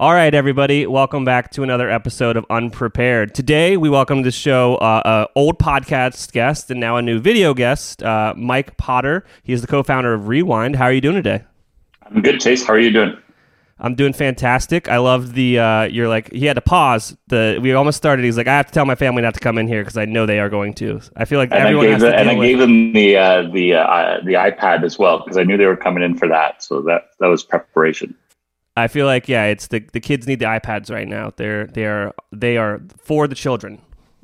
All right, everybody, welcome back to another episode of Unprepared. Today, we welcome to the show uh, a old podcast guest and now a new video guest, uh, Mike Potter. He is the co-founder of Rewind. How are you doing today? I'm good, Chase. How are you doing? I'm doing fantastic. I love the uh, you're like he had to pause. The we almost started. He's like, I have to tell my family not to come in here because I know they are going to. I feel like and everyone I gave has the, and I with- gave them the uh, the uh, the iPad as well because I knew they were coming in for that. So that that was preparation. I feel like yeah, it's the the kids need the iPads right now. They're they are they are for the children.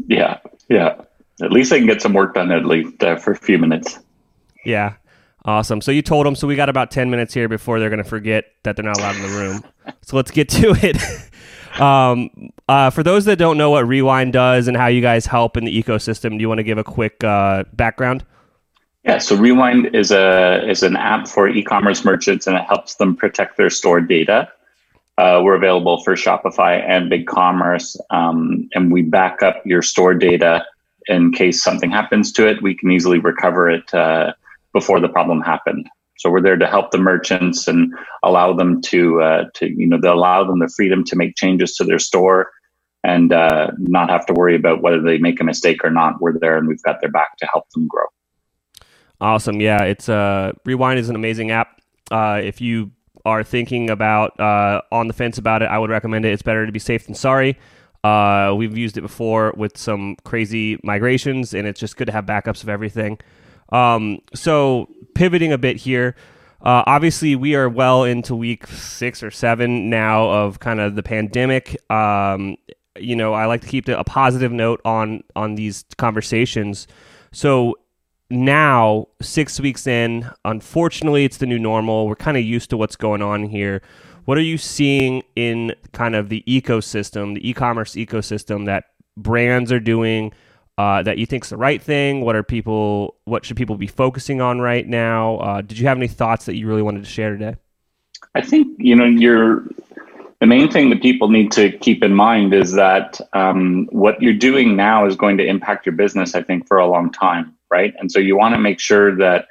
Yeah, yeah. At least I can get some work done at least uh, for a few minutes. Yeah. Awesome. So you told them. So we got about 10 minutes here before they're going to forget that they're not allowed in the room. so let's get to it. um, uh, for those that don't know what Rewind does and how you guys help in the ecosystem, do you want to give a quick uh, background? Yeah. So Rewind is a is an app for e-commerce merchants and it helps them protect their store data. Uh, we're available for Shopify and BigCommerce, um, and we back up your store data in case something happens to it. We can easily recover it uh, before the problem happened. So we're there to help the merchants and allow them to uh, to you know they allow them the freedom to make changes to their store and uh, not have to worry about whether they make a mistake or not. We're there and we've got their back to help them grow. Awesome. Yeah, it's uh, Rewind is an amazing app. Uh, if you are thinking about uh, on the fence about it, I would recommend it. It's better to be safe than sorry. Uh, we've used it before with some crazy migrations, and it's just good to have backups of everything. Um, so pivoting a bit here, uh, obviously we are well into week six or seven now of kind of the pandemic. Um, you know, I like to keep a positive note on on these conversations. So now, six weeks in, unfortunately, it's the new normal. We're kind of used to what's going on here. What are you seeing in kind of the ecosystem, the e-commerce ecosystem that brands are doing? uh, that you think's the right thing? What are people? What should people be focusing on right now? Uh, did you have any thoughts that you really wanted to share today? I think you know you're the main thing that people need to keep in mind is that um, what you're doing now is going to impact your business. I think for a long time, right? And so you want to make sure that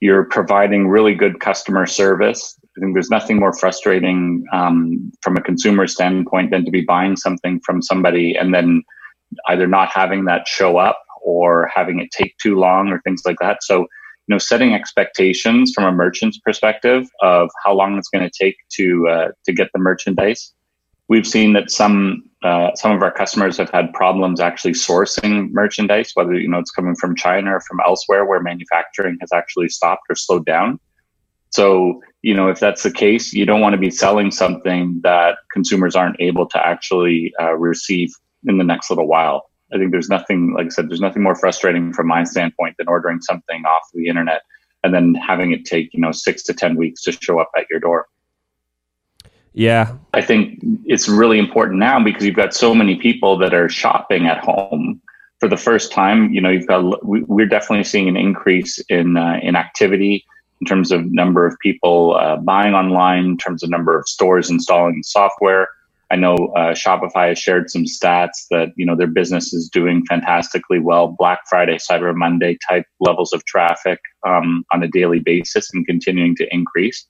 you're providing really good customer service. I think there's nothing more frustrating um, from a consumer standpoint than to be buying something from somebody and then either not having that show up or having it take too long or things like that. So, you know, setting expectations from a merchant's perspective of how long it's going to take to uh, to get the merchandise. We've seen that some uh, some of our customers have had problems actually sourcing merchandise, whether you know it's coming from China or from elsewhere where manufacturing has actually stopped or slowed down. So, you know, if that's the case, you don't want to be selling something that consumers aren't able to actually uh, receive in the next little while. I think there's nothing, like I said, there's nothing more frustrating from my standpoint than ordering something off the internet and then having it take, you know, six to 10 weeks to show up at your door. Yeah. I think it's really important now because you've got so many people that are shopping at home for the first time. You know, you've got, we're definitely seeing an increase in, uh, in activity in terms of number of people uh, buying online, in terms of number of stores installing software. I know uh, Shopify has shared some stats that you know their business is doing fantastically well. Black Friday, Cyber Monday type levels of traffic um, on a daily basis and continuing to increase.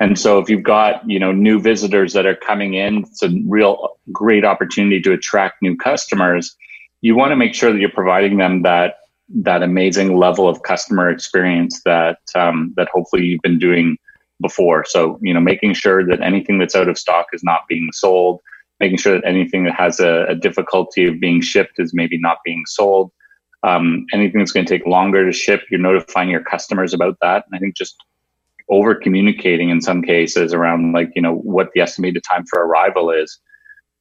And so, if you've got you know new visitors that are coming in, it's a real great opportunity to attract new customers. You want to make sure that you're providing them that that amazing level of customer experience that um, that hopefully you've been doing before. So, you know, making sure that anything that's out of stock is not being sold, making sure that anything that has a, a difficulty of being shipped is maybe not being sold. Um, anything that's going to take longer to ship, you're notifying your customers about that. And I think just over communicating in some cases around like, you know, what the estimated time for arrival is.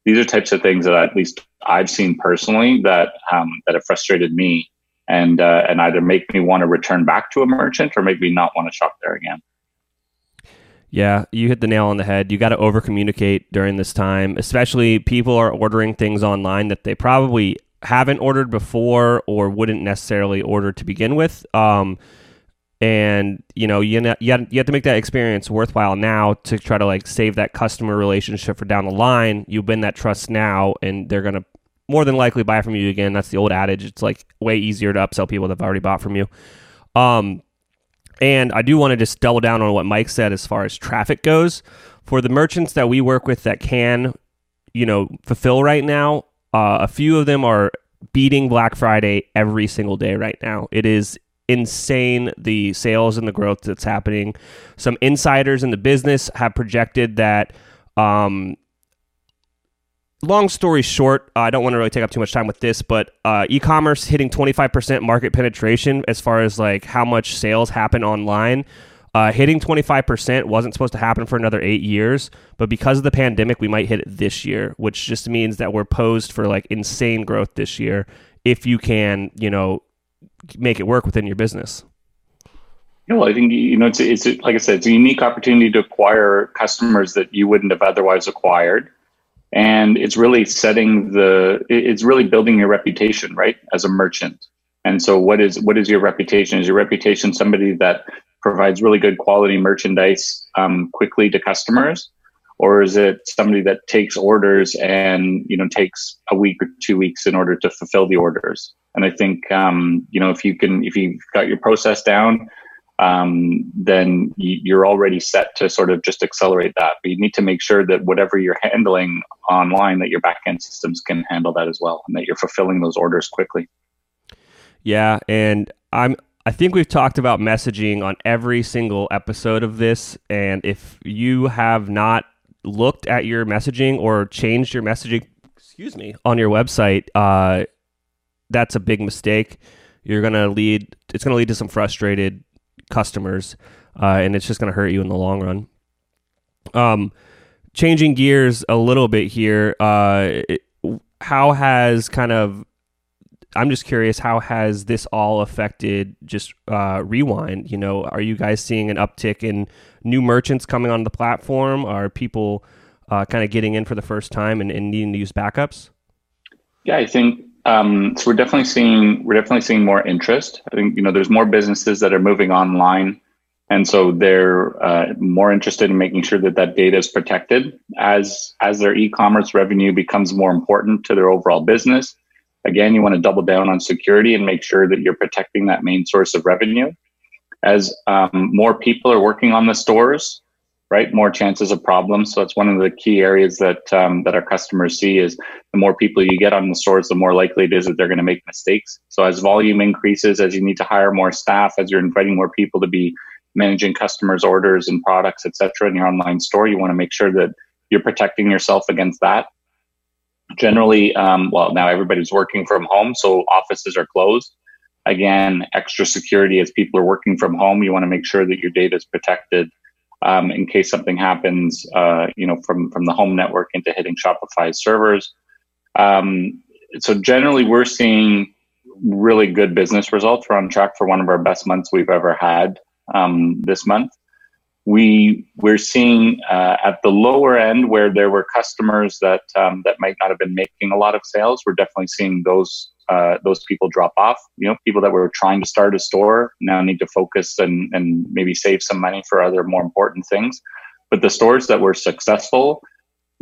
These are types of things that at least I've seen personally that um, that have frustrated me and uh, and either make me want to return back to a merchant or make me not want to shop there again. Yeah, you hit the nail on the head. You got to over communicate during this time, especially people are ordering things online that they probably haven't ordered before or wouldn't necessarily order to begin with. Um, and you know you, you, have, you have to make that experience worthwhile now to try to like save that customer relationship for down the line you win that trust now and they're gonna more than likely buy from you again that's the old adage it's like way easier to upsell people that have already bought from you um And I do want to just double down on what Mike said as far as traffic goes. For the merchants that we work with that can, you know, fulfill right now, uh, a few of them are beating Black Friday every single day right now. It is insane the sales and the growth that's happening. Some insiders in the business have projected that um, long story short, I don't want to really take up too much time with this, but uh, e-commerce hitting 25% market penetration as far as like how much sales happen online. Uh, hitting 25% wasn't supposed to happen for another eight years, but because of the pandemic, we might hit it this year, which just means that we're posed for like insane growth this year if you can, you know, make it work within your business. Yeah, know, I think you know it's it's like I said, it's a unique opportunity to acquire customers that you wouldn't have otherwise acquired. And it's really setting the it's really building your reputation right as a merchant. And so what is what is your reputation? Is your reputation somebody that provides really good quality merchandise um, quickly to customers? Or is it somebody that takes orders and you know takes a week or two weeks in order to fulfill the orders and i think um, you know if you can if you've got your process down um, then you're already set to sort of just accelerate that. But you need to make sure that whatever you're handling online, that your backend systems can handle that as well, and that you're fulfilling those orders quickly. Yeah, and I'm. I think we've talked about messaging on every single episode of this, and if you have not looked at your messaging or changed your messaging, excuse me, on your website, uh, that's a big mistake. You're gonna lead. It's gonna lead to some frustrated customers, uh, and it's just to hurt you in the long run. Um, changing gears a little bit here, uh, it, how has kind of I'm just curious, how has this all affected just uh, Rewind? You know, are you guys seeing an uptick in new merchants coming on the platform? Are people uh, kind of getting in for the first time and, and, needing to use backups? Yeah, I think um, so we're definitely seeing we're definitely seeing more interest. I think you know there's more businesses that are moving online, and so they're uh, more interested in making sure that that data is protected as as their e-commerce revenue becomes more important to their overall business. Again, you want to double down on security and make sure that you're protecting that main source of revenue. As um, more people are working on the stores, right? More chances of problems. So that's one of the key areas that um, that our customers see is the more people you get on the stores, the more likely it is that they're going to make mistakes. So as volume increases, as you need to hire more staff, as you're inviting more people to be managing customers' orders and products, etc., in your online store, you want to make sure that you're protecting yourself against that. Generally, um, well, now everybody's working from home, so offices are closed. Again, extra security as people are working from home. You want to make sure that your data is protected um, in case something happens, uh, you know, from from the home network into hitting Shopify servers. Um, so generally, we're seeing really good business results. We're on track for one of our best months we've ever had um, this month. We we're seeing uh, at the lower end where there were customers that um, that might not have been making a lot of sales. We're definitely seeing those uh, those people drop off. You know, people that were trying to start a store now need to focus and, and maybe save some money for other more important things. But the stores that were successful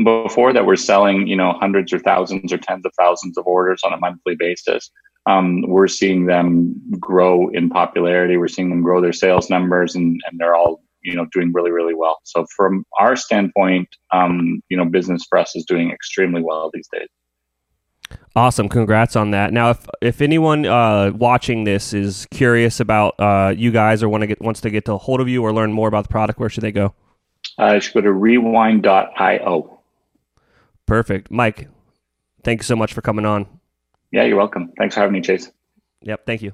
before that were selling, you know, hundreds or thousands or tens of thousands of orders on a monthly basis, um, we're seeing them grow in popularity. We're seeing them grow their sales numbers, and, and they're all you know doing really really well. So from our standpoint, um, you know, business for us is doing extremely well these days. Awesome, congrats on that. Now, if if anyone uh, watching this is curious about uh, you guys or want to get wants to get a hold of you or learn more about the product, where should they go? Uh, should go to rewind.io. Perfect, Mike. Thank you so much for coming on. Yeah, you're welcome. Thanks for having me, Chase. Yep, thank you.